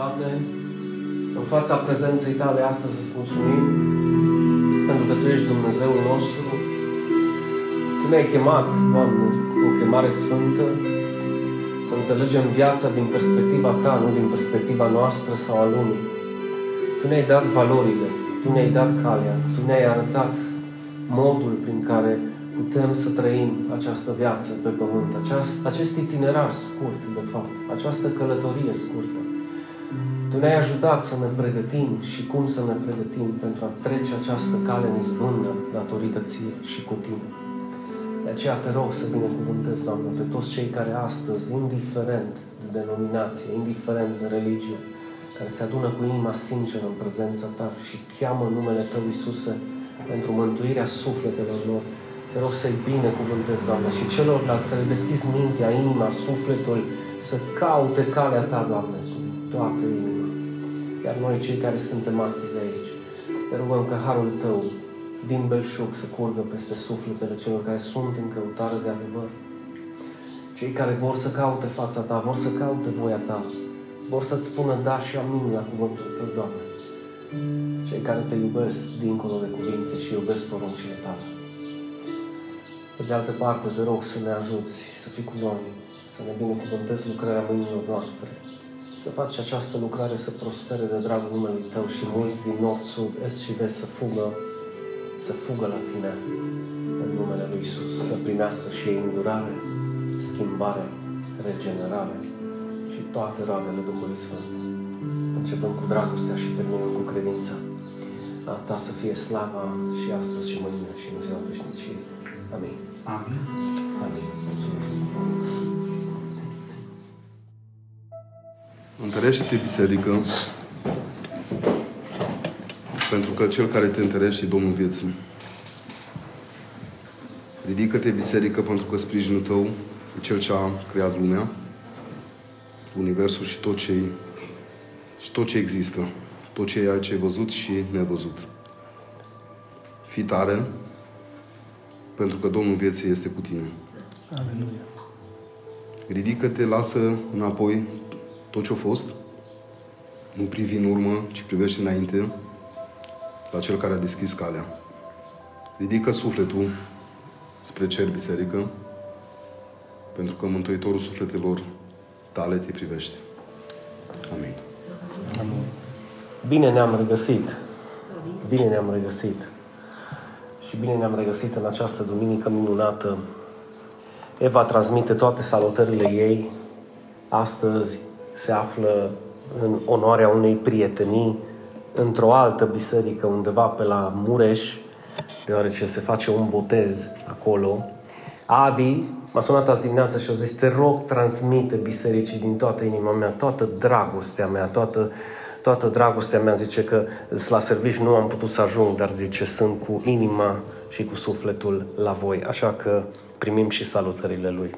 Doamne, în fața prezenței Tale astăzi îți mulțumim pentru că Tu ești Dumnezeul nostru. Tu ne-ai chemat, Doamne, cu o chemare sfântă, să înțelegem viața din perspectiva Ta, nu din perspectiva noastră sau a lumii. Tu ne-ai dat valorile, Tu ne-ai dat calea, Tu ne-ai arătat modul prin care putem să trăim această viață pe pământ, aceast, acest itinerar scurt, de fapt, această călătorie scurtă. Tu ne-ai ajutat să ne pregătim și cum să ne pregătim pentru a trece această cale în izbândă datorită ție și cu tine. De aceea te rog să binecuvântezi, Doamne, pe toți cei care astăzi, indiferent de denominație, indiferent de religie, care se adună cu inima sinceră în prezența Ta și cheamă numele Tău, Iisuse, pentru mântuirea sufletelor lor, te rog să-i binecuvântezi, Doamne, și celorlalți să le deschizi mintea, inima, sufletul, să caute calea Ta, Doamne, cu toată inima. Iar noi, cei care suntem astăzi aici, te rugăm că Harul Tău din belșug să curgă peste sufletele celor care sunt în căutare de adevăr. Cei care vor să caute fața Ta, vor să caute voia Ta, vor să-ți spună da și amin la cuvântul Tău, Doamne. Cei care Te iubesc dincolo de cuvinte și iubesc poruncile Tale. Pe de altă parte, te rog să ne ajuți să fii cu noi, să ne binecuvântezi lucrarea mâinilor noastre, să faci această lucrare să prospere de dragul numelui Tău și mulți din nord, sud, est și vest să fugă, să fugă la Tine în numele Lui Isus, să primească și ei îndurare, schimbare, regenerare și toate roadele Duhului Sfânt. Începând cu dragostea și terminând cu credința. A Ta să fie slava și astăzi și mâine și în ziua veșniciei. Amin. Amin. Amin. Mulțumesc. Întărește-te, biserică, pentru că cel care te întărește e Domnul vieții. Ridică-te, biserică, pentru că sprijinul tău e cel ce a creat lumea, universul și tot ce și tot ce există, tot ce ce ai văzut și nevăzut. Fii tare, pentru că Domnul vieții este cu tine. Aleluia. Ridică-te, lasă înapoi tot ce a fost. Nu privi în urmă, ci privește înainte la Cel care a deschis calea. Ridică sufletul spre cer, biserică, pentru că Mântuitorul sufletelor tale te privește. Amin. Amin. Bine ne-am regăsit. Bine ne-am regăsit. Și bine ne-am regăsit în această duminică minunată. Eva transmite toate salutările ei. Astăzi se află în onoarea unei prietenii într-o altă biserică undeva pe la Mureș, deoarece se face un botez acolo. Adi m-a sunat azi dimineață și a zis, te rog, transmite bisericii din toată inima mea, toată dragostea mea, toată, toată dragostea mea, zice că la servici nu am putut să ajung, dar zice, sunt cu inima și cu sufletul la voi. Așa că primim și salutările lui.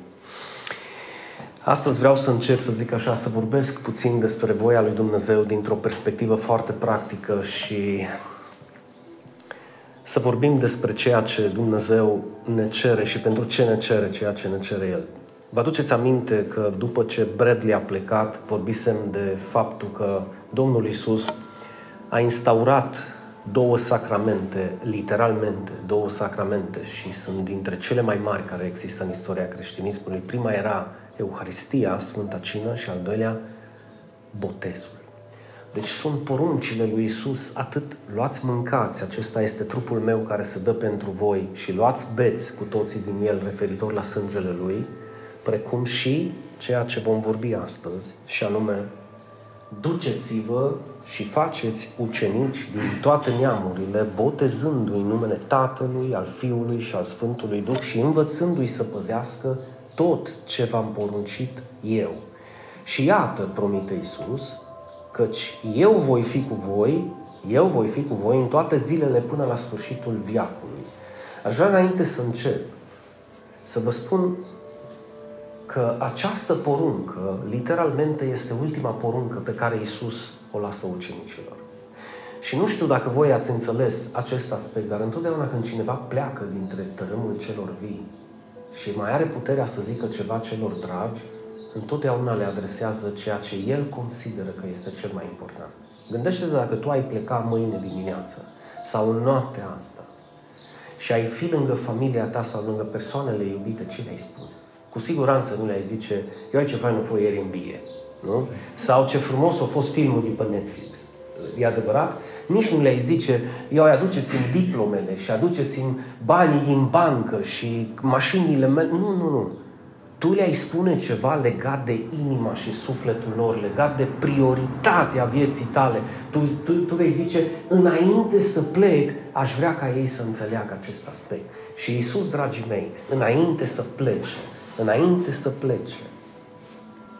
Astăzi vreau să încep să zic așa, să vorbesc puțin despre voia lui Dumnezeu dintr-o perspectivă foarte practică și să vorbim despre ceea ce Dumnezeu ne cere și pentru ce ne cere ceea ce ne cere El. Vă aduceți aminte că după ce Bradley a plecat, vorbisem de faptul că Domnul Isus a instaurat două sacramente, literalmente două sacramente și sunt dintre cele mai mari care există în istoria creștinismului. Prima era Euharistia, Sfânta Cină și al doilea, botezul. Deci sunt poruncile lui Isus, atât luați mâncați, acesta este trupul meu care se dă pentru voi și luați beți cu toții din el referitor la sângele lui, precum și ceea ce vom vorbi astăzi, și anume, duceți-vă și faceți ucenici din toate neamurile, botezându-i numele Tatălui, al Fiului și al Sfântului Duh și învățându-i să păzească tot ce v-am poruncit eu. Și iată, promite Iisus, căci eu voi fi cu voi, eu voi fi cu voi în toate zilele până la sfârșitul viacului. Aș vrea înainte să încep să vă spun că această poruncă, literalmente, este ultima poruncă pe care Iisus o lasă ucenicilor. Și nu știu dacă voi ați înțeles acest aspect, dar întotdeauna când cineva pleacă dintre tărâmul celor vii și mai are puterea să zică ceva celor dragi, întotdeauna le adresează ceea ce el consideră că este cel mai important. Gândește-te dacă tu ai pleca mâine dimineață sau în noaptea asta și ai fi lângă familia ta sau lângă persoanele iubite, ce le-ai spune? Cu siguranță nu le-ai zice, eu ai ce fain a fost ieri în vie, nu? Sau ce frumos a fost filmul de pe Netflix. E adevărat? Nici nu le-ai zice, eu aduceți-mi diplomele și aduceți-mi banii din bancă și mașinile mele. Nu, nu, nu tu le-ai spune ceva legat de inima și sufletul lor, legat de prioritatea vieții tale. Tu, tu, tu vei zice, înainte să plec, aș vrea ca ei să înțeleagă acest aspect. Și Iisus, dragii mei, înainte să plece, înainte să plece,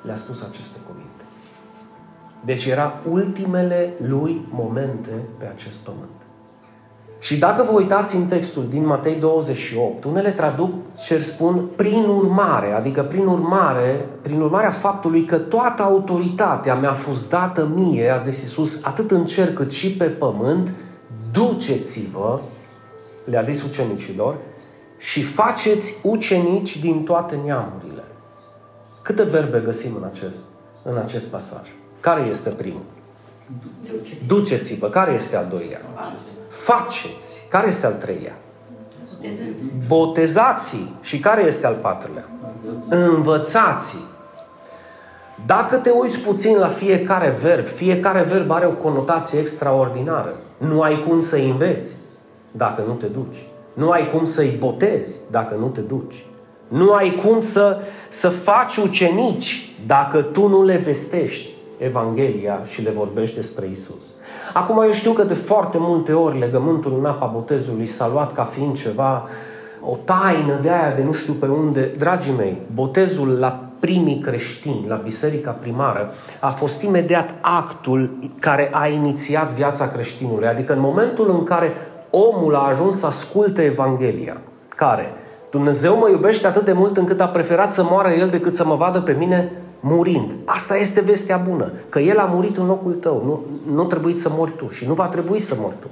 le-a spus aceste cuvinte. Deci era ultimele lui momente pe acest pământ. Și dacă vă uitați în textul din Matei 28, unele traduc ce spun prin urmare, adică prin urmare, prin urmarea faptului că toată autoritatea mi-a fost dată mie, a zis Iisus, atât în cer cât și pe pământ, duceți-vă, le-a zis ucenicilor, și faceți ucenici din toate neamurile. Câte verbe găsim în acest, în acest pasaj? Care este primul? Duceți-vă. Care este al doilea? Faceți. Care este al treilea? Botezați. Și care este al patrulea? Învățați. Dacă te uiți puțin la fiecare verb, fiecare verb are o conotație extraordinară. Nu ai cum să înveți dacă nu te duci. Nu ai cum să-i botezi dacă nu te duci. Nu ai cum să, să faci ucenici dacă tu nu le vestești. Evanghelia și le vorbești despre Isus. Acum eu știu că de foarte multe ori legământul în apa botezului s-a luat ca fiind ceva, o taină de aia de nu știu pe unde. Dragii mei, botezul la primii creștini, la biserica primară, a fost imediat actul care a inițiat viața creștinului. Adică în momentul în care omul a ajuns să asculte Evanghelia, care Dumnezeu mă iubește atât de mult încât a preferat să moară El decât să mă vadă pe mine murind. Asta este vestea bună, că El a murit în locul tău. Nu, nu trebuie să mori tu și nu va trebui să mori tu.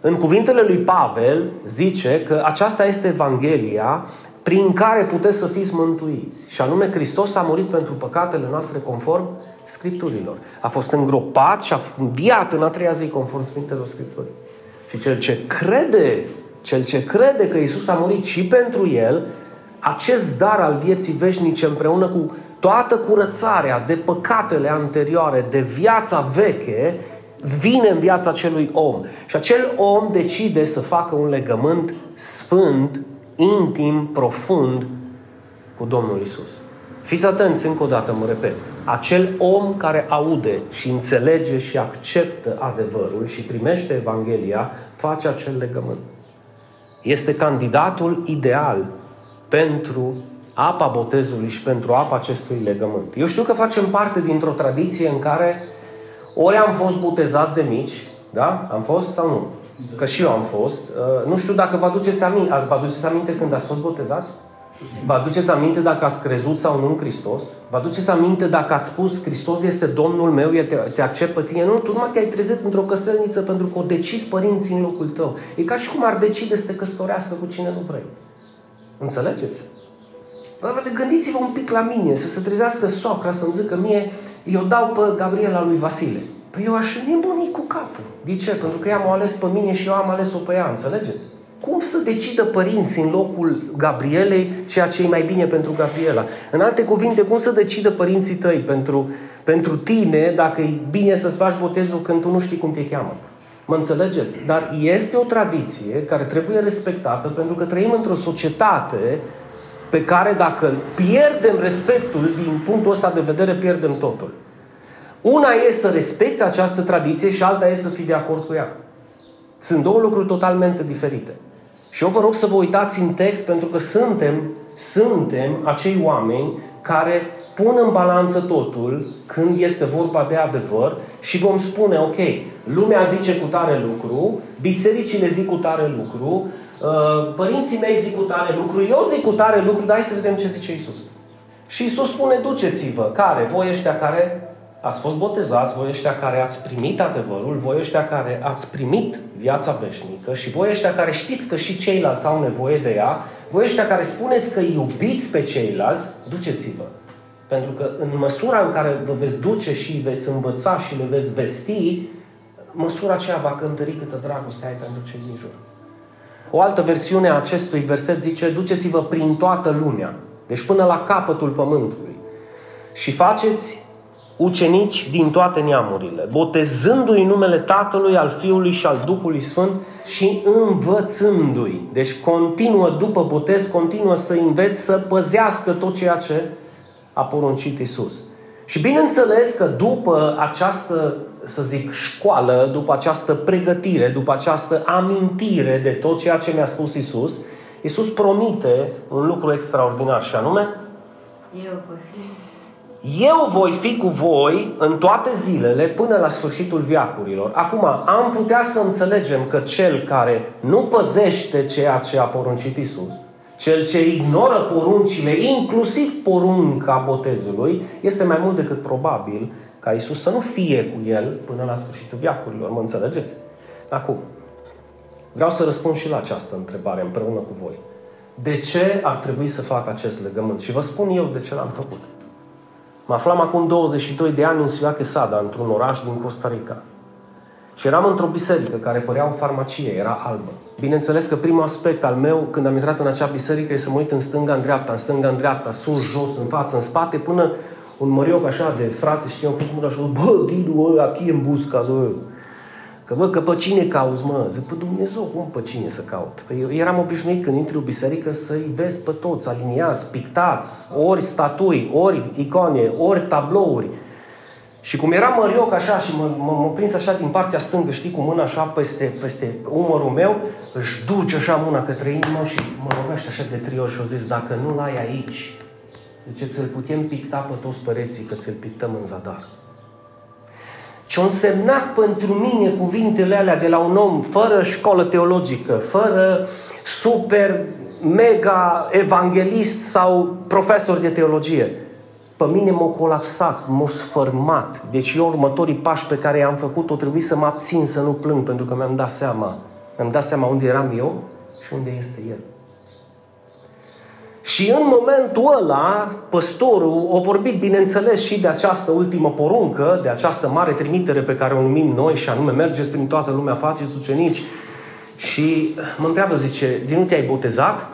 În cuvintele lui Pavel zice că aceasta este Evanghelia prin care puteți să fiți mântuiți. Și anume, Hristos a murit pentru păcatele noastre conform Scripturilor. A fost îngropat și a înviat în a treia zi conform Sfintelor Scripturii. Și cel ce crede, cel ce crede că Isus a murit și pentru el, acest dar al vieții veșnice împreună cu toată curățarea de păcatele anterioare, de viața veche, vine în viața acelui om. Și acel om decide să facă un legământ sfânt, intim, profund cu Domnul Isus. Fiți atenți încă o dată, mă repet. Acel om care aude și înțelege și acceptă adevărul și primește Evanghelia, face acel legământ. Este candidatul ideal pentru apa botezului și pentru apa acestui legământ. Eu știu că facem parte dintr-o tradiție în care ori am fost botezați de mici, da? Am fost sau nu? Că și eu am fost. Uh, nu știu dacă vă aduceți aminte, vă aduceți aminte când ați fost botezați? Vă aduceți aminte dacă ați crezut sau nu în Hristos? Vă aduceți aminte dacă ați spus Hristos este Domnul meu, te, te accept pe tine? Nu, tu numai te-ai trezit într-o căsălniță pentru că o decis părinții în locul tău. E ca și cum ar decide să te căsătorească cu cine nu vrei. Înțelegeți? Gândiți-vă un pic la mine, să se trezească socra să-mi zică mie, eu dau pe Gabriela lui Vasile. Păi eu aș nebuni cu capul. De ce? Pentru că ea m-a ales pe mine și eu am ales-o pe ea, înțelegeți? Cum să decidă părinții în locul Gabrielei ceea ce e mai bine pentru Gabriela? În alte cuvinte, cum să decidă părinții tăi pentru, pentru tine dacă e bine să-ți faci botezul când tu nu știi cum te cheamă? Mă înțelegeți? Dar este o tradiție care trebuie respectată pentru că trăim într-o societate pe care dacă pierdem respectul din punctul ăsta de vedere, pierdem totul. Una e să respecti această tradiție și alta e să fii de acord cu ea. Sunt două lucruri totalmente diferite. Și eu vă rog să vă uitați în text pentru că suntem, suntem acei oameni care pun în balanță totul când este vorba de adevăr și vom spune, ok, lumea zice cu tare lucru, bisericile zic cu tare lucru, Uh, părinții mei zic cu tare lucru, eu zic cu tare lucru, dar hai să vedem ce zice Isus. Și Isus spune, duceți-vă. Care? Voi ăștia care ați fost botezați, voi ăștia care ați primit adevărul, voi ăștia care ați primit viața veșnică și voi ăștia care știți că și ceilalți au nevoie de ea, voi ăștia care spuneți că iubiți pe ceilalți, duceți-vă. Pentru că în măsura în care vă veți duce și veți învăța și le veți vesti, măsura aceea va cântări câtă dragoste ai pentru cei din jur. O altă versiune a acestui verset zice, duceți-vă prin toată lumea, deci până la capătul pământului și faceți ucenici din toate neamurile, botezându-i numele Tatălui, al Fiului și al Duhului Sfânt și învățându-i. Deci continuă după botez, continuă să înveți să păzească tot ceea ce a poruncit Isus. Și bineînțeles că după această, să zic, școală, după această pregătire, după această amintire de tot ceea ce mi-a spus Isus, Isus promite un lucru extraordinar și anume Eu voi fi eu voi fi cu voi în toate zilele până la sfârșitul viacurilor. Acum, am putea să înțelegem că cel care nu păzește ceea ce a poruncit Isus, cel ce ignoră poruncile, inclusiv porunca botezului, este mai mult decât probabil ca Isus să nu fie cu el până la sfârșitul viacurilor. Mă înțelegeți? Acum, vreau să răspund și la această întrebare împreună cu voi. De ce ar trebui să fac acest legământ? Și vă spun eu de ce l-am făcut. Mă aflam acum 22 de ani în Ciudad Quesada, într-un oraș din Costa Rica. Și eram într-o biserică care părea o farmacie, era albă. Bineînțeles că primul aspect al meu, când am intrat în acea biserică, e să mă uit în stânga, în dreapta, în stânga, în dreapta, sus, jos, în față, în spate, până un mărioc așa de frate, știu, am pus mâna și bă, Didu, ăla, aici în busca, ză. Că bă, că pe cine cauți, mă? Zic, pe Dumnezeu, cum pe cine să caut? Că eu eram obișnuit când intri o biserică să-i vezi pe toți, aliniați, pictați, ori statui, ori icoane, ori tablouri. Și cum era mărioc așa și mă, mă, mă prins așa din partea stângă, știi, cu mâna așa peste, peste umărul meu, își duce așa mâna către inimă și mă lovește așa de trei ori și o zis, dacă nu-l ai aici, zice, ți-l putem picta pe toți păreții, că ți-l pictăm în zadar. Ce-au însemnat pentru mine cuvintele alea de la un om fără școală teologică, fără super, mega evanghelist sau profesor de teologie. Pe mine m-a colapsat, m-a sfărmat. Deci eu următorii pași pe care i-am făcut, o trebuie să mă abțin să nu plâng, pentru că mi-am dat seama. Mi-am dat seama unde eram eu și unde este El. Și în momentul ăla, păstorul a vorbit, bineînțeles, și de această ultimă poruncă, de această mare trimitere pe care o numim noi, și anume mergeți prin toată lumea, faceți ucenici. Și mă întreabă, zice, din nu te-ai botezat?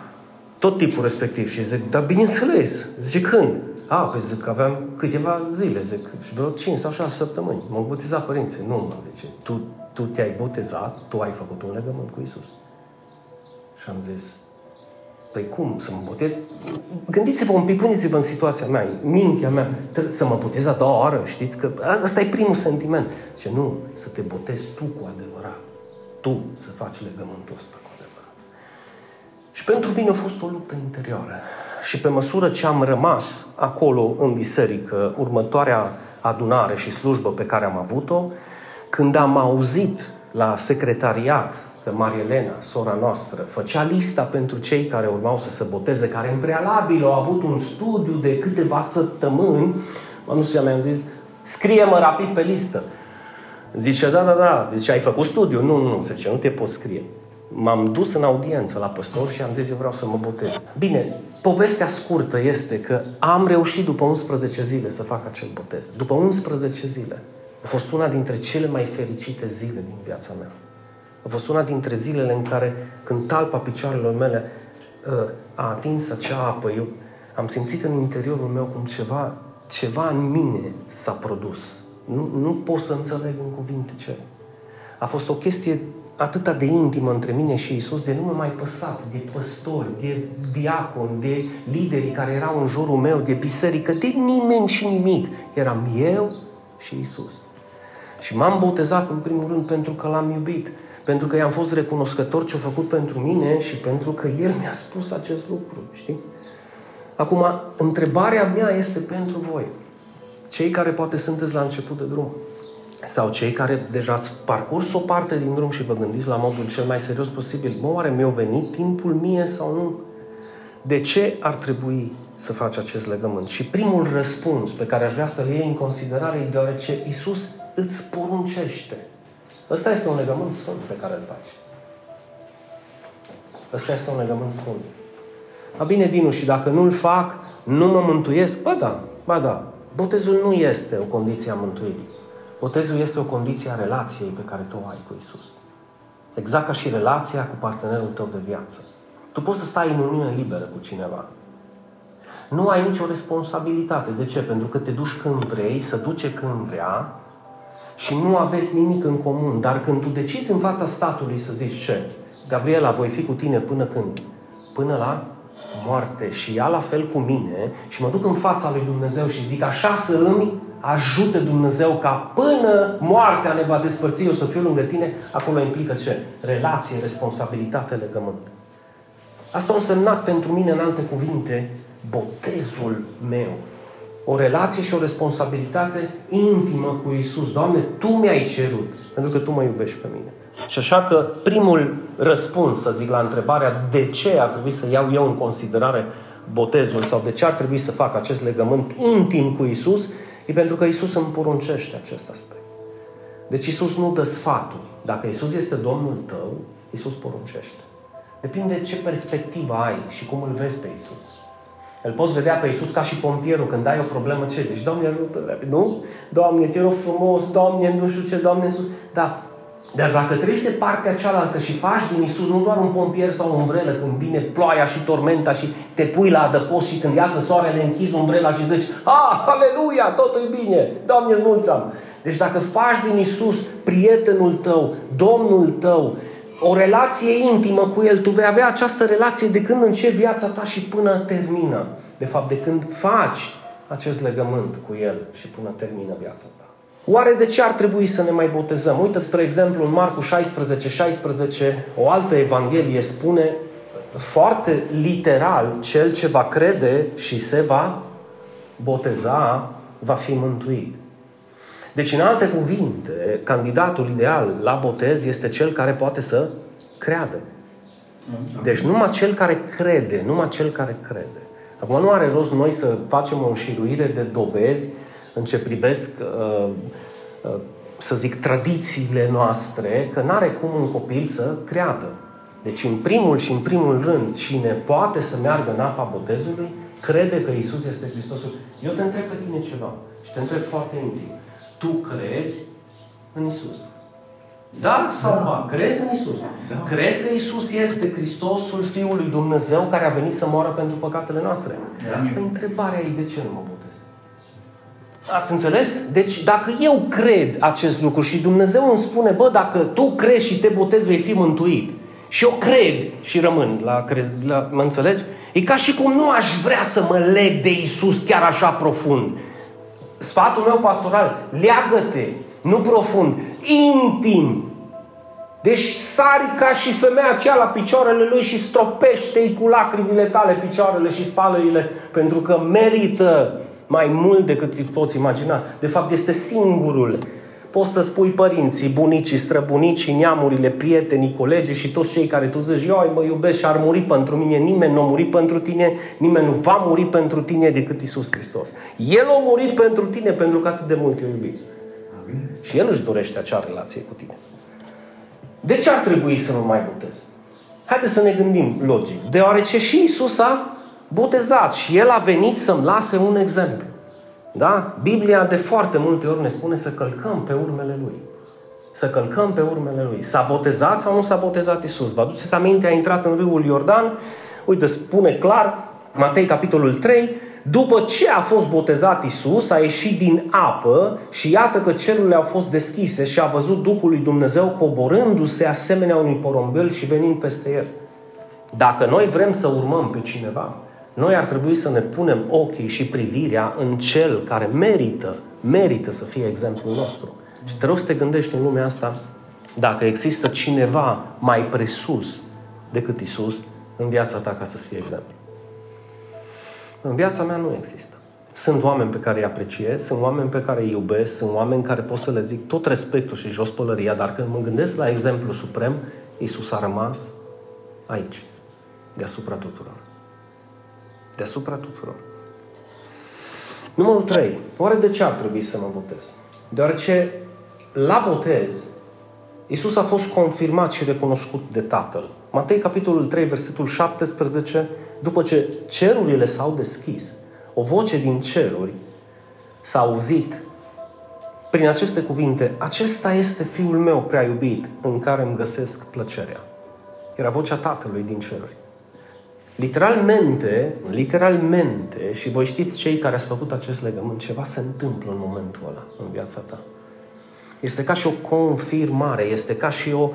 Tot tipul respectiv. Și zic, dar bineînțeles. Zice, când? A, păi zic, aveam câteva zile, zic, vreo 5 sau 6 săptămâni. M-au botezat părinții. Nu, mă, zice, tu, tu te-ai botezat, tu ai făcut un legământ cu Isus. Și am zis, Păi cum să mă botez? Gândiți-vă un pic, puneți-vă în situația mea, mintea mea, să mă botez a doua oară, știți? Că ăsta e primul sentiment. Ce nu, să te botezi tu cu adevărat. Tu să faci legământul ăsta cu adevărat. Și pentru mine a fost o luptă interioară. Și pe măsură ce am rămas acolo în biserică, următoarea adunare și slujbă pe care am avut-o, când am auzit la secretariat că Marielena, sora noastră, făcea lista pentru cei care urmau să se boteze, care în prealabil au avut un studiu de câteva săptămâni, mă nu știu, mi-am zis, scrie-mă rapid pe listă. Zice, da, da, da. Zice, ai făcut studiu? Nu, nu, nu. Zice, nu te pot scrie. M-am dus în audiență la păstor și am zis, eu vreau să mă botez. Bine, povestea scurtă este că am reușit după 11 zile să fac acel botez. După 11 zile. A fost una dintre cele mai fericite zile din viața mea. A fost una dintre zilele în care, când talpa picioarelor mele uh, a atins acea apă, eu am simțit în interiorul meu cum ceva, ceva în mine s-a produs. Nu, nu pot să înțeleg în cuvinte ce. A fost o chestie atât de intimă între mine și Isus, de nu mă mai păsat de păstori, de diacon, de liderii care erau în jurul meu, de biserică, de nimeni și nimic. Eram eu și Isus. Și m-am botezat în primul rând pentru că l-am iubit pentru că i-am fost recunoscător ce a făcut pentru mine și pentru că El mi-a spus acest lucru, știi? Acum, întrebarea mea este pentru voi. Cei care poate sunteți la început de drum sau cei care deja ați parcurs o parte din drum și vă gândiți la modul cel mai serios posibil, mă, oare mi-a venit timpul mie sau nu? De ce ar trebui să faci acest legământ? Și primul răspuns pe care aș vrea să-l iei în considerare e deoarece Isus îți poruncește. Ăsta este un legământ sfânt pe care îl faci. Ăsta este un legământ sfânt. A bine, Dinu, și dacă nu-l fac, nu mă mântuiesc? Bă, da, Ba da, botezul nu este o condiție a mântuirii. Botezul este o condiție a relației pe care tu o ai cu Isus. Exact ca și relația cu partenerul tău de viață. Tu poți să stai în uniune liberă cu cineva. Nu ai nicio responsabilitate. De ce? Pentru că te duci când vrei, să duce când vrea și nu aveți nimic în comun. Dar când tu decizi în fața statului să zici ce? Gabriela, voi fi cu tine până când? Până la moarte. Și ea la fel cu mine și mă duc în fața lui Dumnezeu și zic așa să îmi ajute Dumnezeu ca până moartea ne va despărți, eu să fiu lângă tine, acolo implică ce? Relație, responsabilitate, legământ. Asta a însemnat pentru mine, în alte cuvinte, botezul meu. O relație și o responsabilitate intimă cu Isus. Doamne, Tu mi-ai cerut, pentru că Tu mă iubești pe mine. Și așa că primul răspuns, să zic, la întrebarea de ce ar trebui să iau eu în considerare botezul sau de ce ar trebui să fac acest legământ intim cu Isus, e pentru că Isus îmi poruncește acest aspect. Deci Isus nu dă sfatul. Dacă Isus este Domnul tău, Isus poruncește. Depinde de ce perspectivă ai și cum îl vezi pe Isus. Îl poți vedea pe Isus ca și pompierul când ai o problemă, ce zici? Doamne ajută, nu? Doamne, te rog frumos, Doamne, nu știu ce, Doamne, Iisus. Da, dar dacă treci de partea cealaltă și faci din Isus nu doar un pompier sau o umbrelă când vine ploaia și tormenta și te pui la adăpost și când iasă soarele închizi umbrela și zici Ah, aleluia, totul e bine, Doamne îți mulțam. Deci dacă faci din Isus prietenul tău, Domnul tău, o relație intimă cu El, tu vei avea această relație de când începi viața ta și până termină. De fapt, de când faci acest legământ cu El și până termină viața ta. Oare de ce ar trebui să ne mai botezăm? Uite, spre exemplu, în Marcu 16, 16, o altă evanghelie spune foarte literal, cel ce va crede și se va boteza, va fi mântuit. Deci, în alte cuvinte, candidatul ideal la botez este cel care poate să creadă. Deci numai cel care crede, numai cel care crede. Acum nu are rost noi să facem o înșiruire de dovezi în ce privesc, uh, uh, să zic, tradițiile noastre, că n-are cum un copil să creadă. Deci, în primul și în primul rând, cine poate să meargă în apa botezului, crede că Isus este Hristosul. Eu te întreb pe tine ceva și te întreb foarte intim. Tu crezi în Isus? Da sau da. ba? Crezi în Isus? Da. Crezi că Isus este Hristosul Fiului Dumnezeu care a venit să moară pentru păcatele noastre? Da. Păi întrebarea e de ce nu mă botez? Ați înțeles? Deci dacă eu cred acest lucru și Dumnezeu îmi spune, bă, dacă tu crezi și te botezi, vei fi mântuit. Și eu cred și rămân la, crez, la mă înțelegi? E ca și cum nu aș vrea să mă leg de Isus chiar așa profund. Sfatul meu pastoral, leagă-te, nu profund, intim. Deci sari ca și femeia aceea la picioarele lui și stropește-i cu lacrimile tale picioarele și spală-i-le pentru că merită mai mult decât îți poți imagina. De fapt, este singurul. Poți să spui părinții, bunicii, străbunicii, neamurile, prietenii, colegii și toți cei care tu zici, eu mă iubesc și ar muri pentru mine. Nimeni nu a murit pentru tine, nimeni nu va muri pentru tine decât Isus Hristos. El a murit pentru tine pentru că atât de mult te iubit. Amin. Și El își dorește acea relație cu tine. De ce ar trebui să nu mai botez? Haideți să ne gândim logic. Deoarece și Isus a botezat și El a venit să-mi lase un exemplu. Da? Biblia de foarte multe ori ne spune să călcăm pe urmele Lui. Să călcăm pe urmele Lui. S-a botezat sau nu s-a botezat Isus? Vă aduceți aminte, a intrat în râul Iordan, uite, spune clar, Matei capitolul 3, după ce a fost botezat Isus, a ieșit din apă și iată că cerurile au fost deschise și a văzut Duhul lui Dumnezeu coborându-se asemenea unui porumbel și venind peste el. Dacă noi vrem să urmăm pe cineva, noi ar trebui să ne punem ochii și privirea în cel care merită, merită să fie exemplul nostru. Și te rog să te gândești în lumea asta dacă există cineva mai presus decât Isus în viața ta ca să-ți fie exemplu. În viața mea nu există. Sunt oameni pe care îi apreciez, sunt oameni pe care îi iubesc, sunt oameni care pot să le zic tot respectul și jos pălăria, dar când mă gândesc la exemplu suprem, Isus a rămas aici, deasupra tuturor deasupra tuturor. Numărul 3. Oare de ce ar trebui să mă botez? Deoarece la botez Isus a fost confirmat și recunoscut de Tatăl. Matei, capitolul 3, versetul 17, după ce cerurile s-au deschis, o voce din ceruri s-a auzit prin aceste cuvinte, acesta este Fiul meu prea iubit, în care îmi găsesc plăcerea. Era vocea Tatălui din ceruri. Literalmente, literalmente, și voi știți cei care ați făcut acest legământ, ceva se întâmplă în momentul ăla, în viața ta. Este ca și o confirmare, este ca și o,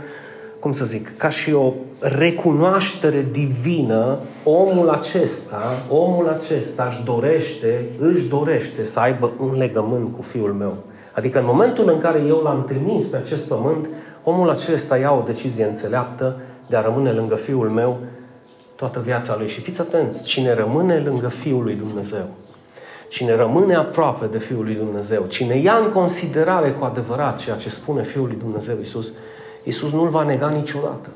cum să zic, ca și o recunoaștere divină, omul acesta, omul acesta își dorește, își dorește să aibă un legământ cu Fiul meu. Adică în momentul în care eu l-am trimis pe acest pământ, omul acesta ia o decizie înțeleaptă de a rămâne lângă Fiul meu toată viața lui. Și fiți atenți, cine rămâne lângă Fiul lui Dumnezeu, cine rămâne aproape de Fiul lui Dumnezeu, cine ia în considerare cu adevărat ceea ce spune Fiul lui Dumnezeu Isus, Isus nu-l va nega niciodată.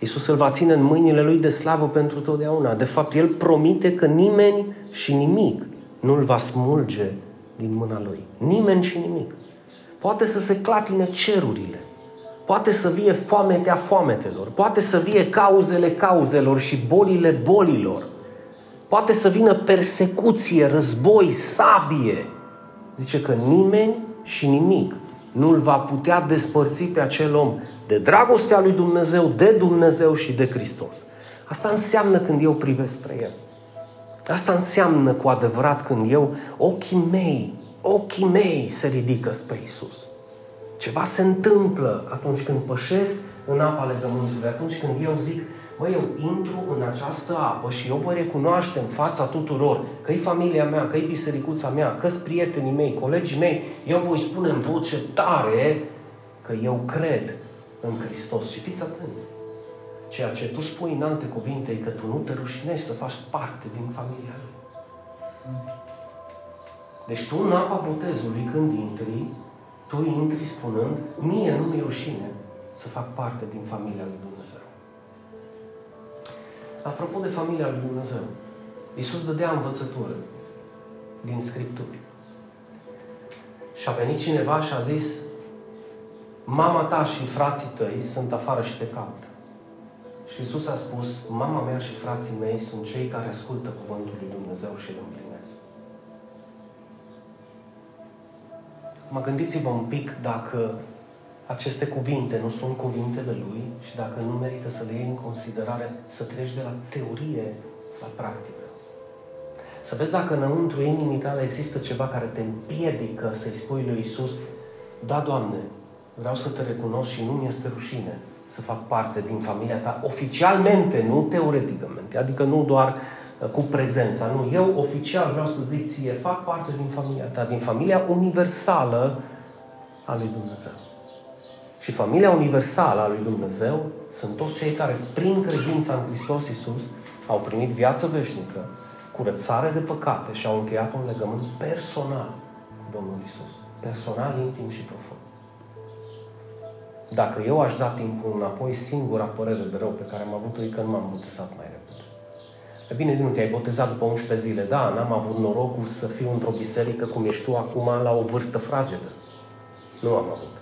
Isus îl va ține în mâinile lui de slavă pentru totdeauna. De fapt, El promite că nimeni și nimic nu-l va smulge din mâna lui. Nimeni și nimic. Poate să se clatine cerurile, poate să vie foametea foametelor, poate să vie cauzele cauzelor și bolile bolilor, poate să vină persecuție, război, sabie. Zice că nimeni și nimic nu-l va putea despărți pe acel om de dragostea lui Dumnezeu, de Dumnezeu și de Hristos. Asta înseamnă când eu privesc spre El. Asta înseamnă cu adevărat când eu, ochii mei, ochii mei se ridică spre Isus. Ceva se întâmplă atunci când pășesc în apa legământului, atunci când eu zic, mă, eu intru în această apă și eu voi recunoaște în fața tuturor că e familia mea, că e bisericuța mea, că sunt prietenii mei, colegii mei, eu voi spune în voce tare că eu cred în Hristos. Și fiți atenți, ceea ce tu spui în alte cuvinte e că tu nu te rușinești să faci parte din familia Lui. Deci tu în apa botezului când intri, tu intri spunând, mie nu mi-e rușine să fac parte din familia lui Dumnezeu. Apropo de familia lui Dumnezeu, Iisus dădea învățătură din Scripturi. Și a venit cineva și a zis, mama ta și frații tăi sunt afară și te caută. Și Iisus a spus, mama mea și frații mei sunt cei care ascultă cuvântul lui Dumnezeu și îl împlinesc. Mă gândiți-vă un pic dacă aceste cuvinte nu sunt cuvintele Lui și dacă nu merită să le iei în considerare, să treci de la teorie la practică. Să vezi dacă înăuntru inimii tale există ceva care te împiedică să-i spui lui Isus, da, Doamne, vreau să te recunosc și nu mi este rușine să fac parte din familia ta oficialmente, nu teoreticamente, adică nu doar uh, cu prezența, nu. Eu oficial vreau să zic ție, fac parte din familia ta, din familia universală a lui Dumnezeu. Și familia universală a lui Dumnezeu sunt toți cei care, prin credința în Hristos Iisus, au primit viață veșnică, curățare de păcate și au încheiat un legământ personal cu Domnul Isus. Personal, intim și profund. Dacă eu aș da timpul înapoi, singura părere de rău pe care am avut-o e că nu m-am botezat mai repede. E bine, nu te-ai botezat după 11 zile. Da, n-am avut norocul să fiu într-o biserică cum ești tu acum la o vârstă fragedă. Nu am avut.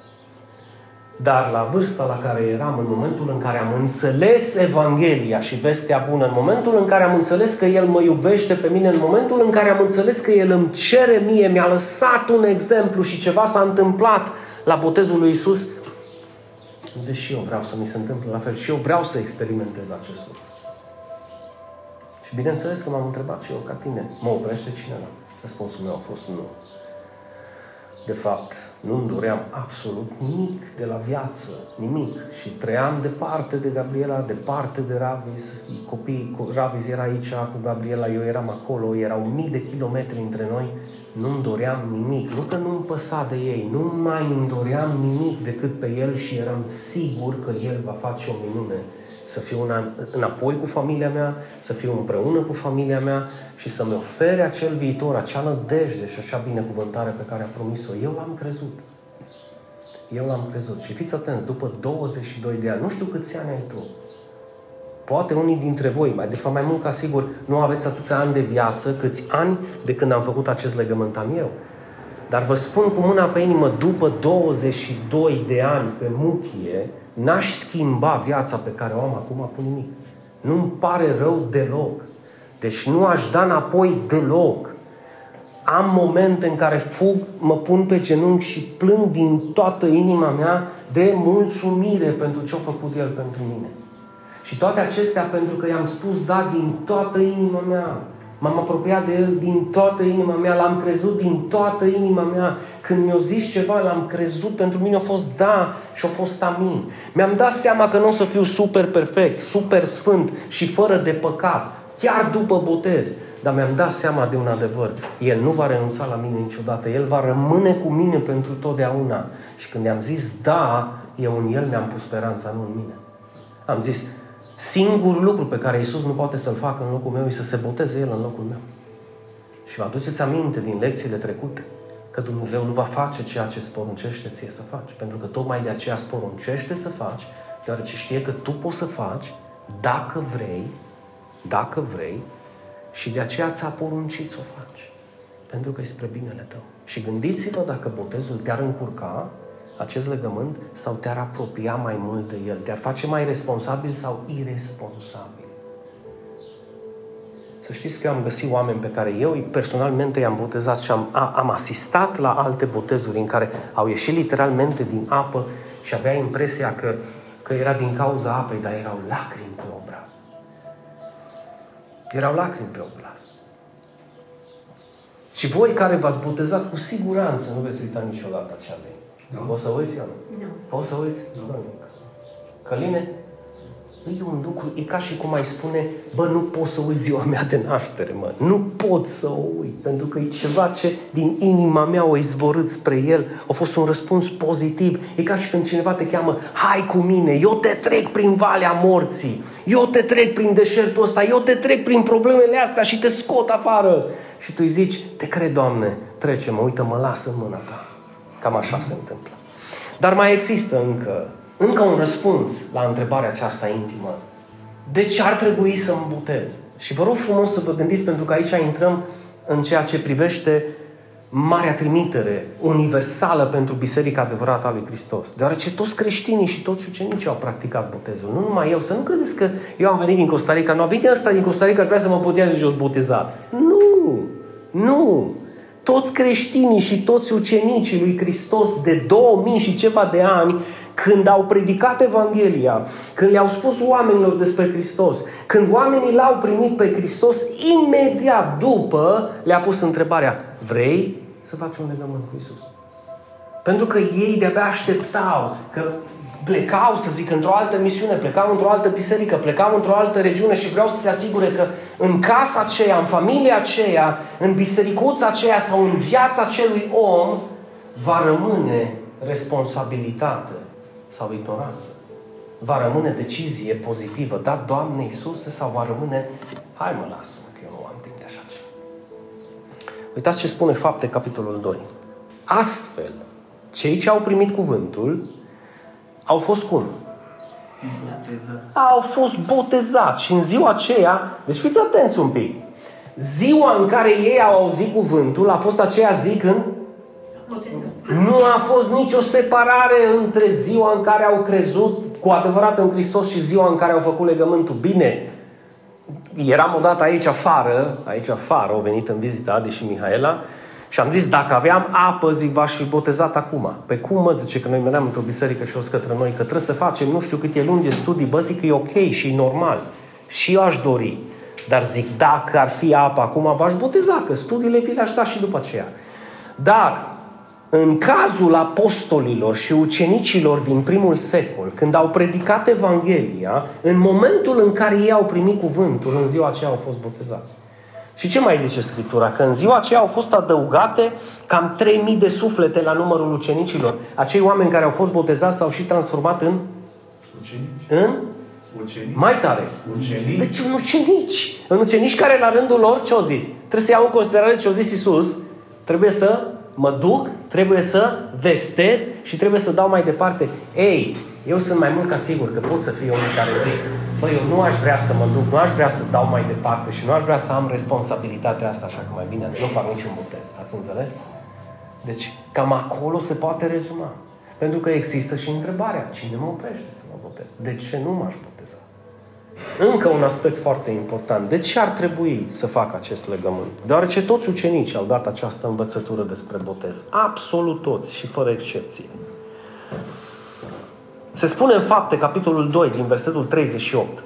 Dar la vârsta la care eram, în momentul în care am înțeles Evanghelia și vestea bună, în momentul în care am înțeles că El mă iubește pe mine, în momentul în care am înțeles că El îmi cere mie, mi-a lăsat un exemplu și ceva s-a întâmplat la botezul lui Isus, îmi zic și eu vreau să mi se întâmple la fel și eu vreau să experimentez acest lucru. Și bineînțeles că m-am întrebat și eu ca tine, mă oprește cineva? Răspunsul meu a fost nu. De fapt, nu-mi doream absolut nimic de la viață, nimic. Și trăiam departe de Gabriela, departe de Ravis. Copiii, Ravis era aici cu Gabriela, eu eram acolo, erau mii de kilometri între noi. Nu-mi doream nimic. Nu că nu-mi păsa de ei, nu mai îmi doream nimic decât pe el și eram sigur că el va face o minune să fiu înapoi cu familia mea, să fiu împreună cu familia mea și să-mi ofere acel viitor, acea nădejde și așa binecuvântare pe care a promis-o. Eu l-am crezut. Eu l-am crezut. Și fiți atenți, după 22 de ani, nu știu câți ani ai tu, Poate unii dintre voi, mai de fapt mai mult ca sigur, nu aveți atâția ani de viață, câți ani de când am făcut acest legământ am eu. Dar vă spun cu mâna pe inimă, după 22 de ani pe muchie, n-aș schimba viața pe care o am acum cu nimic. Nu-mi pare rău deloc. Deci nu aș da înapoi deloc. am momente în care fug, mă pun pe genunchi și plâng din toată inima mea de mulțumire pentru ce a făcut El pentru mine. Și toate acestea pentru că i-am spus da din toată inima mea. M-am apropiat de El din toată inima mea, l-am crezut din toată inima mea. Când mi-a zis ceva, l-am crezut, pentru mine a fost da și a fost amin. Mi-am dat seama că nu o să fiu super perfect, super sfânt și fără de păcat, chiar după botez. Dar mi-am dat seama de un adevăr. El nu va renunța la mine niciodată. El va rămâne cu mine pentru totdeauna. Și când i-am zis da, eu în El mi-am pus speranța, nu în mine. Am zis, Singurul lucru pe care Isus nu poate să-l facă în locul meu e să se boteze El în locul meu. Și vă aduceți aminte din lecțiile trecute că Dumnezeu nu va face ceea ce îți poruncește ție să faci. Pentru că tocmai de aceea îți poruncește să faci, deoarece știe că tu poți să faci dacă vrei, dacă vrei, și de aceea ți-a poruncit să o faci. Pentru că e spre binele tău. Și gândiți-vă dacă botezul te-ar încurca acest legământ sau te-ar apropia mai mult de el? Te-ar face mai responsabil sau irresponsabil? Să știți că eu am găsit oameni pe care eu personalmente i-am botezat și am, a, am asistat la alte botezuri în care au ieșit literalmente din apă și avea impresia că, că era din cauza apei, dar erau lacrimi pe obraz. Erau lacrimi pe obraz. Și voi care v-ați botezat, cu siguranță nu veți uita niciodată acea zi. Da. Poți să uiți, Ioana? Nu. Poți să uiți? Nu. Căline, e un lucru, e ca și cum ai spune, bă, nu pot să uit ziua mea de naștere, mă. Nu pot să o uit, pentru că e ceva ce din inima mea o izvorât spre el. A fost un răspuns pozitiv. E ca și când cineva te cheamă, hai cu mine, eu te trec prin valea morții, eu te trec prin deșertul ăsta, eu te trec prin problemele astea și te scot afară. Și tu îi zici, te cred, Doamne, trece-mă, uită, mă lasă în mâna ta. Cam așa se întâmplă. Dar mai există încă, încă un răspuns la întrebarea aceasta intimă. De ce ar trebui să mă botez? Și vă rog frumos să vă gândiți, pentru că aici intrăm în ceea ce privește marea trimitere universală pentru Biserica adevărată a lui Hristos. Deoarece toți creștinii și toți ucenicii au practicat botezul. Nu numai eu. Să nu credeți că eu am venit din Costa Rica. Nu a venit ăsta din Costa Rica, vrea să mă boteze și eu botezat. Nu! Nu! Toți creștinii și toți ucenicii lui Hristos de 2000 și ceva de ani, când au predicat Evanghelia, când le-au spus oamenilor despre Hristos, când oamenii l-au primit pe Hristos, imediat după le-a pus întrebarea, vrei să faci un legământ cu Isus? Pentru că ei de-abia așteptau că plecau, să zic, într-o altă misiune, plecau într-o altă biserică, plecau într-o altă regiune și vreau să se asigure că în casa aceea, în familia aceea, în bisericuța aceea sau în viața acelui om va rămâne responsabilitate sau ignoranță. Va rămâne decizie pozitivă, da, Doamne Iisuse, sau va rămâne, hai mă, lasă-mă, că eu nu am timp de așa ceva. Uitați ce spune Fapte, capitolul 2. Astfel, cei ce au primit cuvântul au fost cum? Au fost botezați și în ziua aceea, deci fiți atenți un pic, ziua în care ei au auzit cuvântul a fost aceea zi când nu a fost nicio separare între ziua în care au crezut cu adevărat în Hristos și ziua în care au făcut legământul. Bine, eram odată aici afară, aici afară, au venit în vizită Adi și Mihaela și am zis, dacă aveam apă, zic, v-aș fi botezat acum. Pe cum mă zice că noi veneam într-o biserică și o către noi, că trebuie să facem nu știu câte luni de studii, bă, zic că e ok și e normal. Și eu aș dori. Dar zic, dacă ar fi apă acum, v-aș boteza, că studiile vi le-aș da și după aceea. Dar, în cazul apostolilor și ucenicilor din primul secol, când au predicat Evanghelia, în momentul în care ei au primit cuvântul, în ziua aceea au fost botezați. Și ce mai zice Scriptura? Că în ziua aceea au fost adăugate cam 3000 de suflete la numărul ucenicilor. Acei oameni care au fost botezați s-au și transformat în? Ucenici. În? Ucenici. Mai tare. Ucenici. Deci în ucenici. În ucenici care la rândul lor ce au zis? Trebuie să iau în considerare ce au zis Isus. Trebuie să mă duc, trebuie să vestez și trebuie să dau mai departe. Ei, eu sunt mai mult ca sigur că pot să fie unul care zic băi, eu nu aș vrea să mă duc, nu aș vrea să dau mai departe și nu aș vrea să am responsabilitatea asta, așa că mai bine nu fac niciun botez. Ați înțeles? Deci, cam acolo se poate rezuma. Pentru că există și întrebarea, cine mă oprește să mă botez? De ce nu m-aș boteza? Încă un aspect foarte important. De ce ar trebui să facă acest legământ? Deoarece toți ucenicii au dat această învățătură despre botez. Absolut toți și fără excepție. Se spune în fapte, capitolul 2, din versetul 38.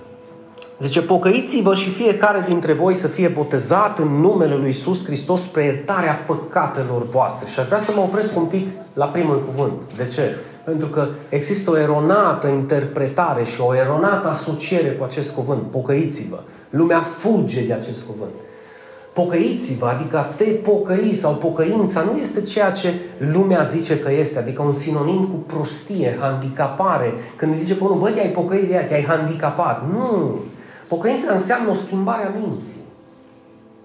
Zice, pocăiți-vă și fiecare dintre voi să fie botezat în numele Lui Iisus Hristos spre iertarea păcatelor voastre. Și aș vrea să mă opresc un pic la primul cuvânt. De ce? Pentru că există o eronată interpretare și o eronată asociere cu acest cuvânt. Pocăiți-vă. Lumea fuge de acest cuvânt. Pocăiți-vă, adică a te pocăi sau pocăința nu este ceea ce lumea zice că este, adică un sinonim cu prostie, handicapare. Când zice pe unul, bă, te-ai pocăit de ea, te-ai handicapat. Nu! Pocăința înseamnă o schimbare a minții.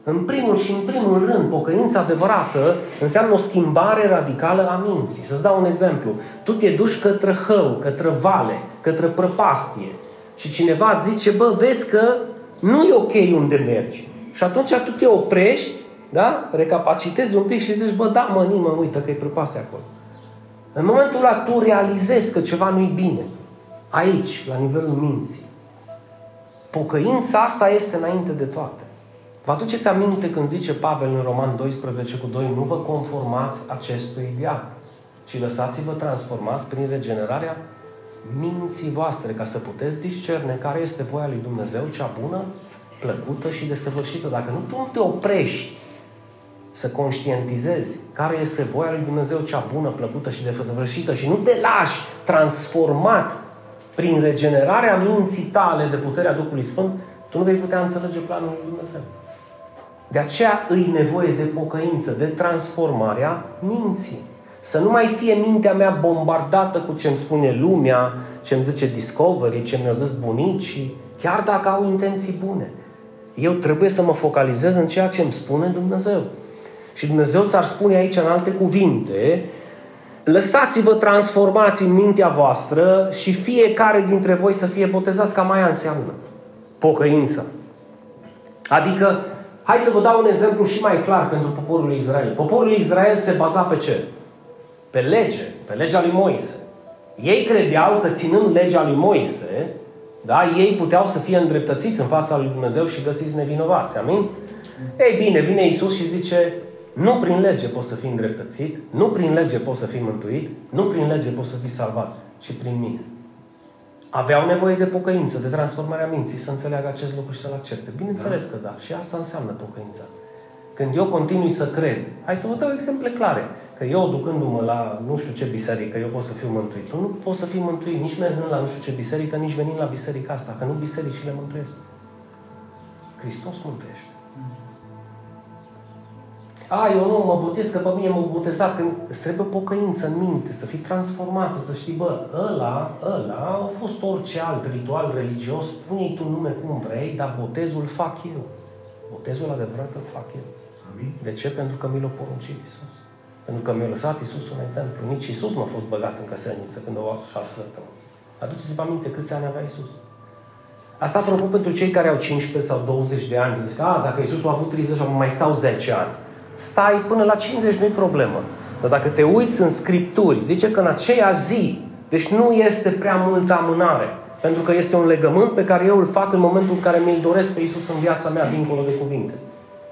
În primul și în primul rând, pocăința adevărată înseamnă o schimbare radicală a minții. Să-ți dau un exemplu. Tu te duci către hău, către vale, către prăpastie și cineva îți zice, bă, vezi că nu e ok unde mergi. Și atunci tu te oprești, da? recapacitezi un pic și zici, bă, da, mă, nimă, uită că e prăpastie acolo. În momentul ăla tu realizezi că ceva nu-i bine. Aici, la nivelul minții. Pocăința asta este înainte de toate. Vă aduceți aminte când zice Pavel în Roman 12 cu 2, nu vă conformați acestui viac, ci lăsați-vă transformați prin regenerarea minții voastre, ca să puteți discerne care este voia lui Dumnezeu, cea bună, plăcută și desăvârșită. Dacă nu, tu nu te oprești să conștientizezi care este voia lui Dumnezeu cea bună, plăcută și desăvârșită și nu te lași transformat prin regenerarea minții tale de puterea Duhului Sfânt, tu nu vei putea înțelege planul lui Dumnezeu. De aceea îi nevoie de pocăință, de transformarea minții. Să nu mai fie mintea mea bombardată cu ce îmi spune lumea, ce îmi zice Discovery, ce mi-au zis bunicii, chiar dacă au intenții bune. Eu trebuie să mă focalizez în ceea ce îmi spune Dumnezeu. Și Dumnezeu s-ar spune aici în alte cuvinte, lăsați-vă transformați în mintea voastră și fiecare dintre voi să fie botezați, ca mai înseamnă pocăință. Adică Hai să vă dau un exemplu și mai clar pentru poporul Israel. Poporul Israel se baza pe ce? Pe lege, pe legea lui Moise. Ei credeau că ținând legea lui Moise, da, ei puteau să fie îndreptățiți în fața lui Dumnezeu și găsiți nevinovați. Amin? Ei bine, vine Isus și zice, nu prin lege poți să fii îndreptățit, nu prin lege poți să fii mântuit, nu prin lege poți să fii salvat, ci prin mine aveau nevoie de pocăință, de transformarea minții, să înțeleagă acest lucru și să-l accepte. Bineînțeles da. că da. Și asta înseamnă pocăința. Când eu continui să cred, hai să vă dau exemple clare, că eu ducându-mă la nu știu ce biserică, eu pot să fiu mântuit. Tu nu poți să fii mântuit nici mergând la nu știu ce biserică, nici venind la biserica asta, că nu bisericile mântuiesc. Hristos mântuiește. A, eu nu mă botez, că pe mine mă boteza când îți trebuie pocăință în minte, să fii transformată, să știi, bă, ăla, ăla a fost orice alt ritual religios, spune-i tu nume cum vrei, dar botezul fac eu. Botezul adevărat îl fac eu. Amin. De ce? Pentru că mi l-a poruncit Isus. Pentru că mi-a lăsat Isus un exemplu. Nici Isus nu a fost băgat în căsăniță când a luat șase săptămâni. Aduceți-vă aminte câți ani avea Isus. Asta apropo pentru cei care au 15 sau 20 de ani. Zic, a, dacă Isus a avut 30 mai stau 10 ani stai până la 50, nu-i problemă. Dar dacă te uiți în Scripturi, zice că în aceea zi, deci nu este prea multă amânare. Pentru că este un legământ pe care eu îl fac în momentul în care mi-l doresc pe Isus în viața mea, dincolo de cuvinte.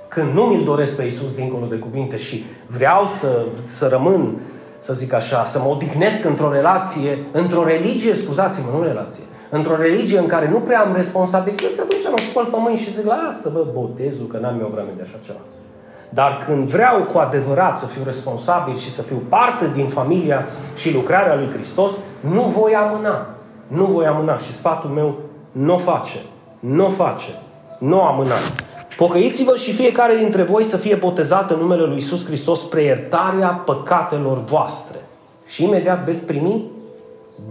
Când nu mi-l doresc pe Isus dincolo de cuvinte și vreau să, să rămân, să zic așa, să mă odihnesc într-o relație, într-o religie, scuzați-mă, nu relație, într-o religie în care nu prea am responsabilități, atunci mă spăl pe mâini și zic, lasă bă, botezul, că n-am eu vreme de așa ceva. Dar când vreau cu adevărat să fiu responsabil și să fiu parte din familia și lucrarea lui Hristos, nu voi amâna. Nu voi amâna. Și sfatul meu nu o face. Nu o face. Nu amâna. Pocăiți-vă și fiecare dintre voi să fie botezat în numele lui Isus Hristos spre iertarea păcatelor voastre. Și imediat veți primi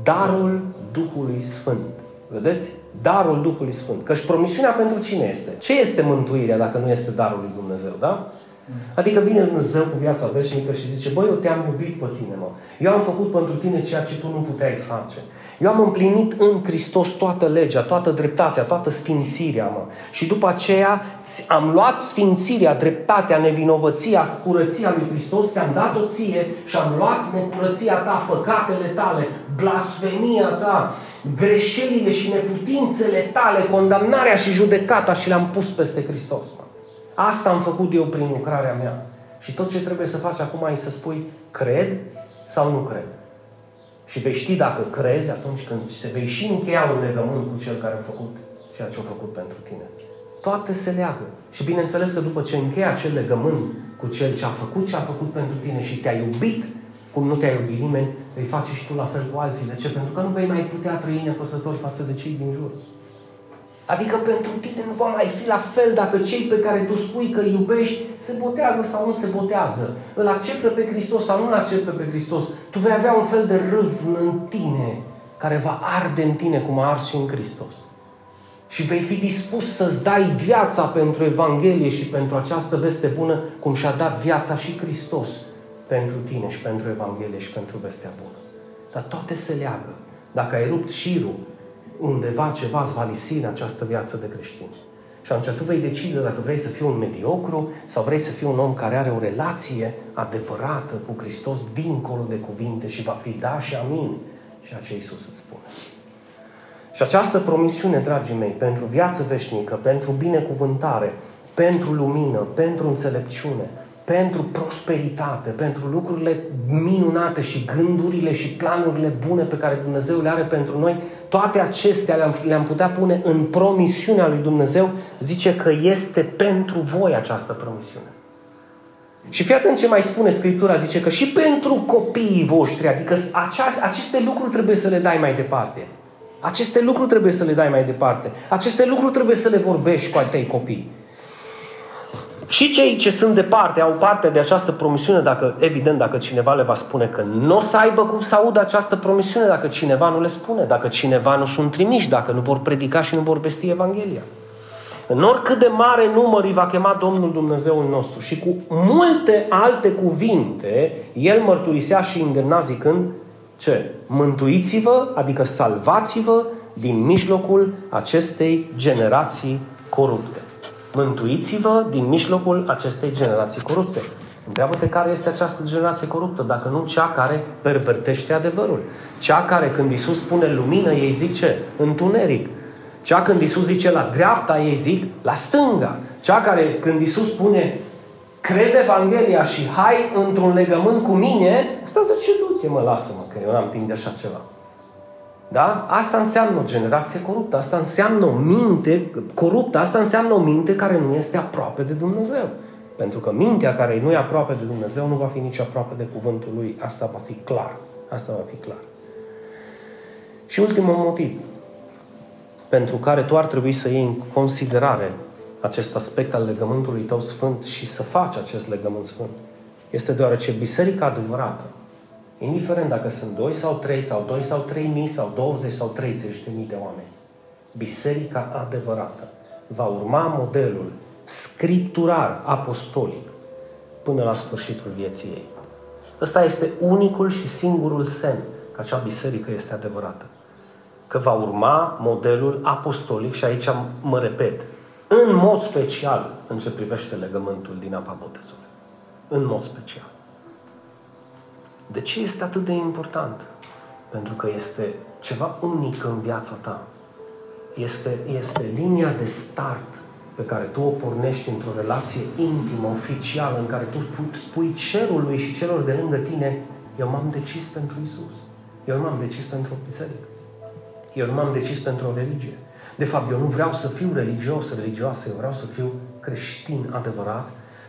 darul Duhului Sfânt. Vedeți? Darul Duhului Sfânt. Căci promisiunea pentru cine este? Ce este mântuirea dacă nu este darul lui Dumnezeu, da? Adică vine Dumnezeu cu viața veșnică și zice, băi, eu te-am iubit pe tine, mă. Eu am făcut pentru tine ceea ce tu nu puteai face. Eu am împlinit în Hristos toată legea, toată dreptatea, toată sfințirea, mă. Și după aceea am luat sfințirea, dreptatea, nevinovăția, curăția lui Hristos, ți-am dat-o ție și am luat necurăția ta, păcatele tale, blasfemia ta, greșelile și neputințele tale, condamnarea și judecata și le-am pus peste Hristos, mă. Asta am făcut eu prin lucrarea mea. Și tot ce trebuie să faci acum e să spui, cred sau nu cred. Și vei ști dacă crezi atunci când se vei și încheia un legământ cu cel care a făcut ceea ce a făcut pentru tine. Toate se leagă. Și bineînțeles că după ce încheia acel legământ cu cel ce a făcut ce a făcut pentru tine și te-a iubit cum nu te-a iubit nimeni, vei face și tu la fel cu alții. De ce? Pentru că nu vei mai putea trăi nepăsător față de cei din jur. Adică pentru tine nu va mai fi la fel dacă cei pe care tu spui că îi iubești se botează sau nu se botează. Îl acceptă pe Hristos sau nu îl acceptă pe Hristos. Tu vei avea un fel de râv în tine care va arde în tine cum a ars și în Hristos. Și vei fi dispus să-ți dai viața pentru Evanghelie și pentru această veste bună, cum și-a dat viața și Hristos pentru tine și pentru Evanghelie și pentru vestea bună. Dar toate se leagă. Dacă ai rupt șirul undeva ceva îți va lipsi în această viață de creștin. Și atunci tu vei decide dacă vrei să fii un mediocru sau vrei să fii un om care are o relație adevărată cu Hristos dincolo de cuvinte și va fi da și amin ceea ce Iisus îți spune. Și această promisiune, dragii mei, pentru viață veșnică, pentru binecuvântare, pentru lumină, pentru înțelepciune, pentru prosperitate, pentru lucrurile minunate și gândurile și planurile bune pe care Dumnezeu le are pentru noi, toate acestea le-am, le-am putea pune în promisiunea lui Dumnezeu, zice că este pentru voi această promisiune. Și fii atent ce mai spune Scriptura, zice că și pentru copiii voștri, adică aceast, aceste lucruri trebuie să le dai mai departe. Aceste lucruri trebuie să le dai mai departe. Aceste lucruri trebuie să le vorbești cu ai tăi copii. Și cei ce sunt departe au parte de această promisiune, dacă, evident, dacă cineva le va spune că nu o să aibă cum să audă această promisiune, dacă cineva nu le spune, dacă cineva nu sunt trimiși, dacă nu vor predica și nu vor vesti Evanghelia. În oricât de mare număr îi va chema Domnul Dumnezeul nostru și cu multe alte cuvinte, El mărturisea și îndemna zicând, ce? Mântuiți-vă, adică salvați-vă din mijlocul acestei generații corupte. Mântuiți-vă din mijlocul acestei generații corupte. Întreabă-te care este această generație coruptă, dacă nu cea care pervertește adevărul. Cea care când Isus spune lumină, ei zic ce? Întuneric. Cea când Isus zice la dreapta, ei zic la stânga. Cea care când Isus spune crezi Evanghelia și hai într-un legământ cu mine, asta zice, du-te mă, lasă-mă, că eu n-am timp de așa ceva. Da? Asta înseamnă o generație coruptă, asta înseamnă o minte coruptă, asta înseamnă o minte care nu este aproape de Dumnezeu. Pentru că mintea care nu e aproape de Dumnezeu nu va fi nici aproape de cuvântul Lui. Asta va fi clar. Asta va fi clar. Și ultimul motiv pentru care tu ar trebui să iei în considerare acest aspect al legământului tău sfânt și să faci acest legământ sfânt este deoarece biserica adevărată Indiferent dacă sunt 2 sau 3 sau 2 sau 3 mii sau 20 sau 30 de mii de oameni. Biserica adevărată va urma modelul scripturar, apostolic, până la sfârșitul vieții ei. Ăsta este unicul și singurul semn că acea biserică este adevărată. Că va urma modelul apostolic și aici mă repet, în mod special în ce privește legământul din apa botezului. În mod special. De ce este atât de important? Pentru că este ceva unic în viața ta. Este, este linia de start pe care tu o pornești într-o relație intimă, oficială, în care tu spui cerului și celor de lângă tine, eu m-am decis pentru Isus. Eu nu m-am decis pentru o biserică. Eu nu m-am decis pentru o religie. De fapt, eu nu vreau să fiu religios, religioasă, eu vreau să fiu creștin adevărat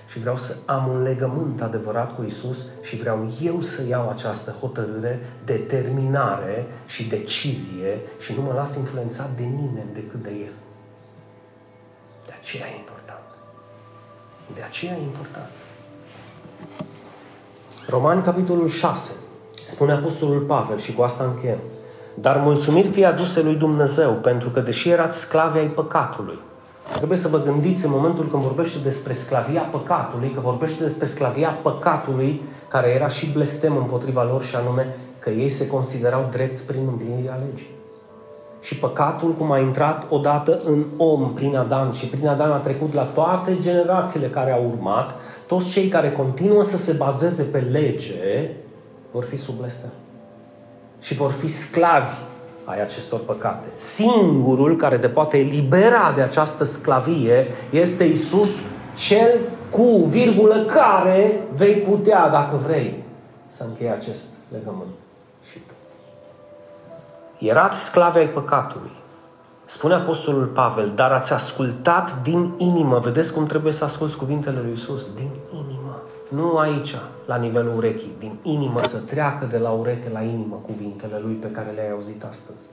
și vreau să am un legământ adevărat cu Isus și vreau eu să iau această hotărâre, determinare și decizie și nu mă las influențat de nimeni decât de El. De aceea e important. De aceea e important. Romani, capitolul 6, spune Apostolul Pavel și cu asta încheiem. Dar mulțumiri fie aduse lui Dumnezeu, pentru că deși erați sclavi ai păcatului, Trebuie să vă gândiți în momentul când vorbește despre sclavia păcatului, că vorbește despre sclavia păcatului, care era și blestem împotriva lor, și anume că ei se considerau drepți prin împlinirea legii. Și păcatul, cum a intrat odată în om prin Adam și prin Adam a trecut la toate generațiile care au urmat, toți cei care continuă să se bazeze pe lege vor fi sub blestem. Și vor fi sclavi ai acestor păcate. Singurul care te poate elibera de această sclavie este Isus, cel cu virgulă care vei putea, dacă vrei, să închei acest legământ și tu. Erați sclavi ai păcatului. Spune Apostolul Pavel, dar ați ascultat din inimă. Vedeți cum trebuie să asculți cuvintele lui Isus? Din inimă. Nu aici, la nivelul urechii. Din inimă să treacă de la ureche la inimă cuvintele lui pe care le-ai auzit astăzi.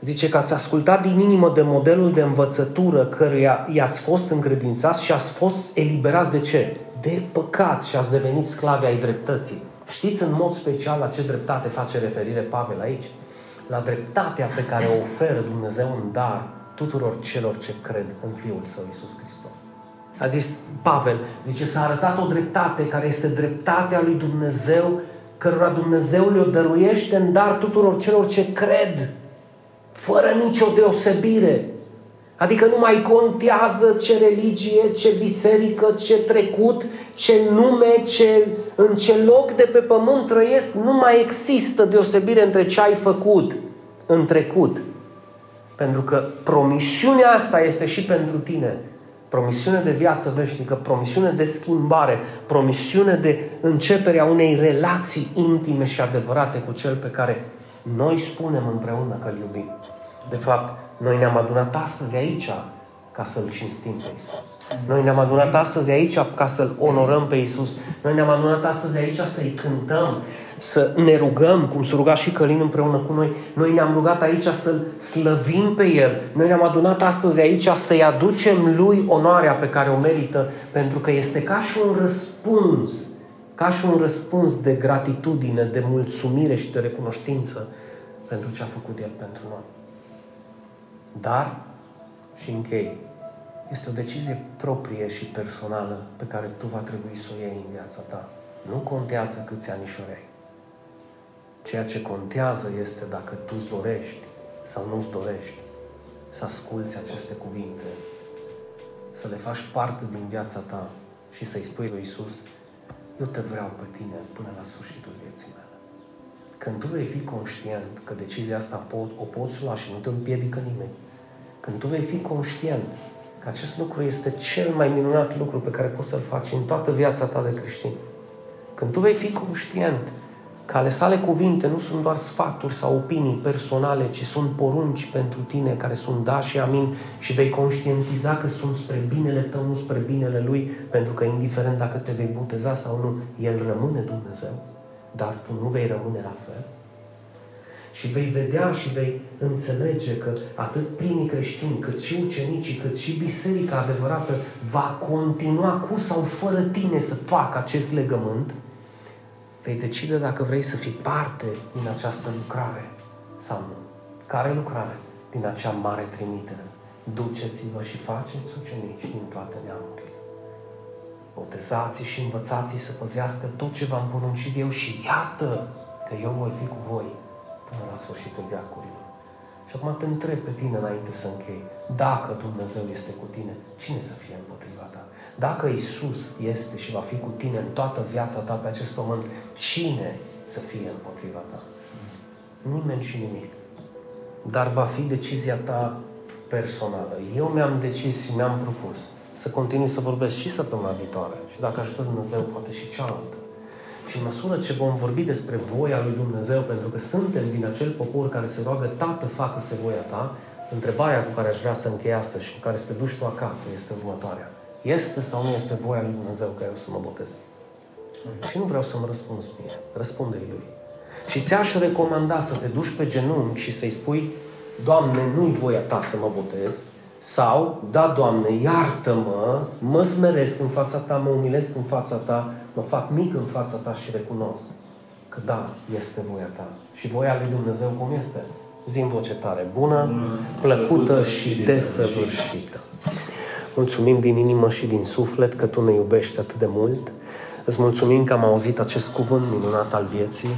Zice că ați ascultat din inimă de modelul de învățătură căruia i-ați fost încredințați și ați fost eliberați de ce? De păcat și ați devenit sclavi ai dreptății. Știți în mod special la ce dreptate face referire Pavel aici? La dreptatea pe care o oferă Dumnezeu în dar tuturor celor ce cred în Fiul Său Iisus Hristos. A zis Pavel, zice, s-a arătat o dreptate care este dreptatea lui Dumnezeu, cărora Dumnezeu le-o dăruiește în dar tuturor celor ce cred, fără nicio deosebire. Adică nu mai contează ce religie, ce biserică, ce trecut, ce nume, ce, în ce loc de pe pământ trăiesc. Nu mai există deosebire între ce ai făcut în trecut. Pentru că promisiunea asta este și pentru tine. Promisiune de viață veșnică, promisiune de schimbare, promisiune de începerea unei relații intime și adevărate cu Cel pe care noi spunem împreună că îl iubim. De fapt, noi ne-am adunat astăzi aici ca să-L cinstim pe Isus. Noi ne-am adunat astăzi aici ca să-L onorăm pe Isus. Noi ne-am adunat astăzi aici să-i cântăm, să ne rugăm, cum s-a rugat și Călin împreună cu noi. Noi ne-am rugat aici să-L slăvim pe El. Noi ne-am adunat astăzi aici să-i aducem Lui onoarea pe care o merită, pentru că este ca și un răspuns, ca și un răspuns de gratitudine, de mulțumire și de recunoștință pentru ce a făcut El pentru noi. Dar, și închei, este o decizie proprie și personală pe care tu va trebui să o iei în viața ta. Nu contează câți anișori ai. Ceea ce contează este dacă tu îți dorești sau nu îți dorești să asculți aceste cuvinte, să le faci parte din viața ta și să-i spui lui Isus, eu te vreau pe tine până la sfârșitul vieții mele. Când tu vei fi conștient că decizia asta pot, o poți lua și nu te împiedică nimeni, când tu vei fi conștient că acest lucru este cel mai minunat lucru pe care poți să-l faci în toată viața ta de creștin, când tu vei fi conștient că ale sale cuvinte nu sunt doar sfaturi sau opinii personale, ci sunt porunci pentru tine care sunt da și amin și vei conștientiza că sunt spre binele tău, nu spre binele lui, pentru că indiferent dacă te vei boteza sau nu, El rămâne Dumnezeu, dar tu nu vei rămâne la fel. Și vei vedea și vei înțelege că atât primii creștini, cât și ucenicii, cât și biserica adevărată va continua cu sau fără tine să facă acest legământ, vei decide dacă vrei să fii parte din această lucrare sau nu. Care lucrare? Din acea mare trimitere. Duceți-vă și faceți ucenici din toate neamurile. Botezați și învățați să păzească tot ce v-am poruncit eu și iată că eu voi fi cu voi până la sfârșitul veacurilor. Și acum te întreb pe tine înainte să închei. Dacă Dumnezeu este cu tine, cine să fie împotriva ta? Dacă Isus este și va fi cu tine în toată viața ta pe acest pământ, cine să fie împotriva ta? Nimeni și nimic. Dar va fi decizia ta personală. Eu mi-am decis și mi-am propus să continui să vorbesc și săptămâna viitoare. Și dacă ajută Dumnezeu, poate și cealaltă. Și în măsură ce vom vorbi despre voia lui Dumnezeu, pentru că suntem din acel popor care se roagă, Tată, facă-se voia ta, întrebarea cu care aș vrea să închei astăzi și cu care să te duci tu acasă este următoarea. Este sau nu este voia lui Dumnezeu ca eu să mă botez? Și nu vreau să-mi răspunzi mie. Răspunde-i lui. Și ți-aș recomanda să te duci pe genunchi și să-i spui Doamne, nu-i voia ta să mă botez, sau, da, Doamne, iartă-mă, mă smeresc în fața Ta, mă umilesc în fața Ta, mă fac mic în fața Ta și recunosc că da, este voia Ta. Și voia lui Dumnezeu cum este? zi în voce tare, bună, plăcută și desăvârșită. Mulțumim din inimă și din suflet că Tu ne iubești atât de mult. Îți mulțumim că am auzit acest cuvânt minunat al vieții.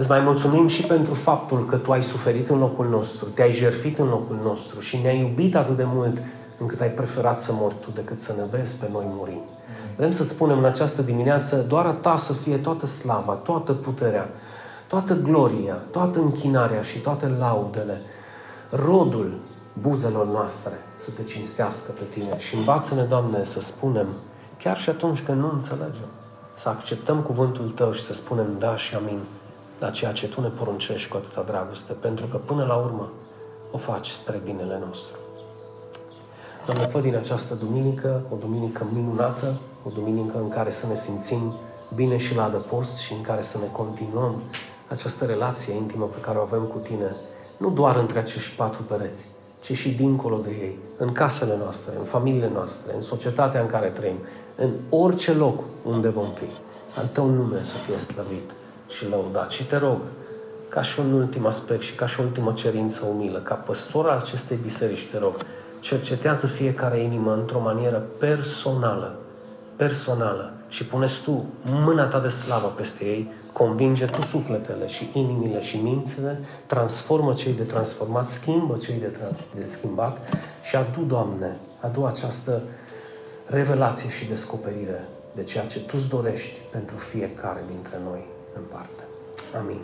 Îți mai mulțumim și pentru faptul că Tu ai suferit în locul nostru, te-ai jertfit în locul nostru și ne-ai iubit atât de mult încât ai preferat să mori Tu decât să ne vezi pe noi murind. Vrem să spunem în această dimineață, doar a Ta să fie toată slava, toată puterea, toată gloria, toată închinarea și toate laudele, rodul buzelor noastre să te cinstească pe Tine. Și învață-ne, Doamne, să spunem, chiar și atunci când nu înțelegem, să acceptăm cuvântul Tău și să spunem da și amin la ceea ce Tu ne poruncești cu atâta dragoste, pentru că până la urmă o faci spre binele nostru. Doamne, fă din această duminică o duminică minunată, o duminică în care să ne simțim bine și la adăpost și în care să ne continuăm această relație intimă pe care o avem cu Tine, nu doar între acești patru pereți, ci și dincolo de ei, în casele noastre, în familiile noastre, în societatea în care trăim, în orice loc unde vom fi. Al Tău nume să fie slăvit și lăudat. Și te rog, ca și un ultim aspect și ca și o ultimă cerință umilă, ca păstor al acestei biserici, te rog, cercetează fiecare inimă într-o manieră personală, personală și puneți tu mâna ta de slavă peste ei, convinge tu sufletele și inimile și mințile, transformă cei de transformat, schimbă cei de, de schimbat și adu, Doamne, adu această revelație și descoperire de ceea ce Tu îți dorești pentru fiecare dintre noi în parte. Amin.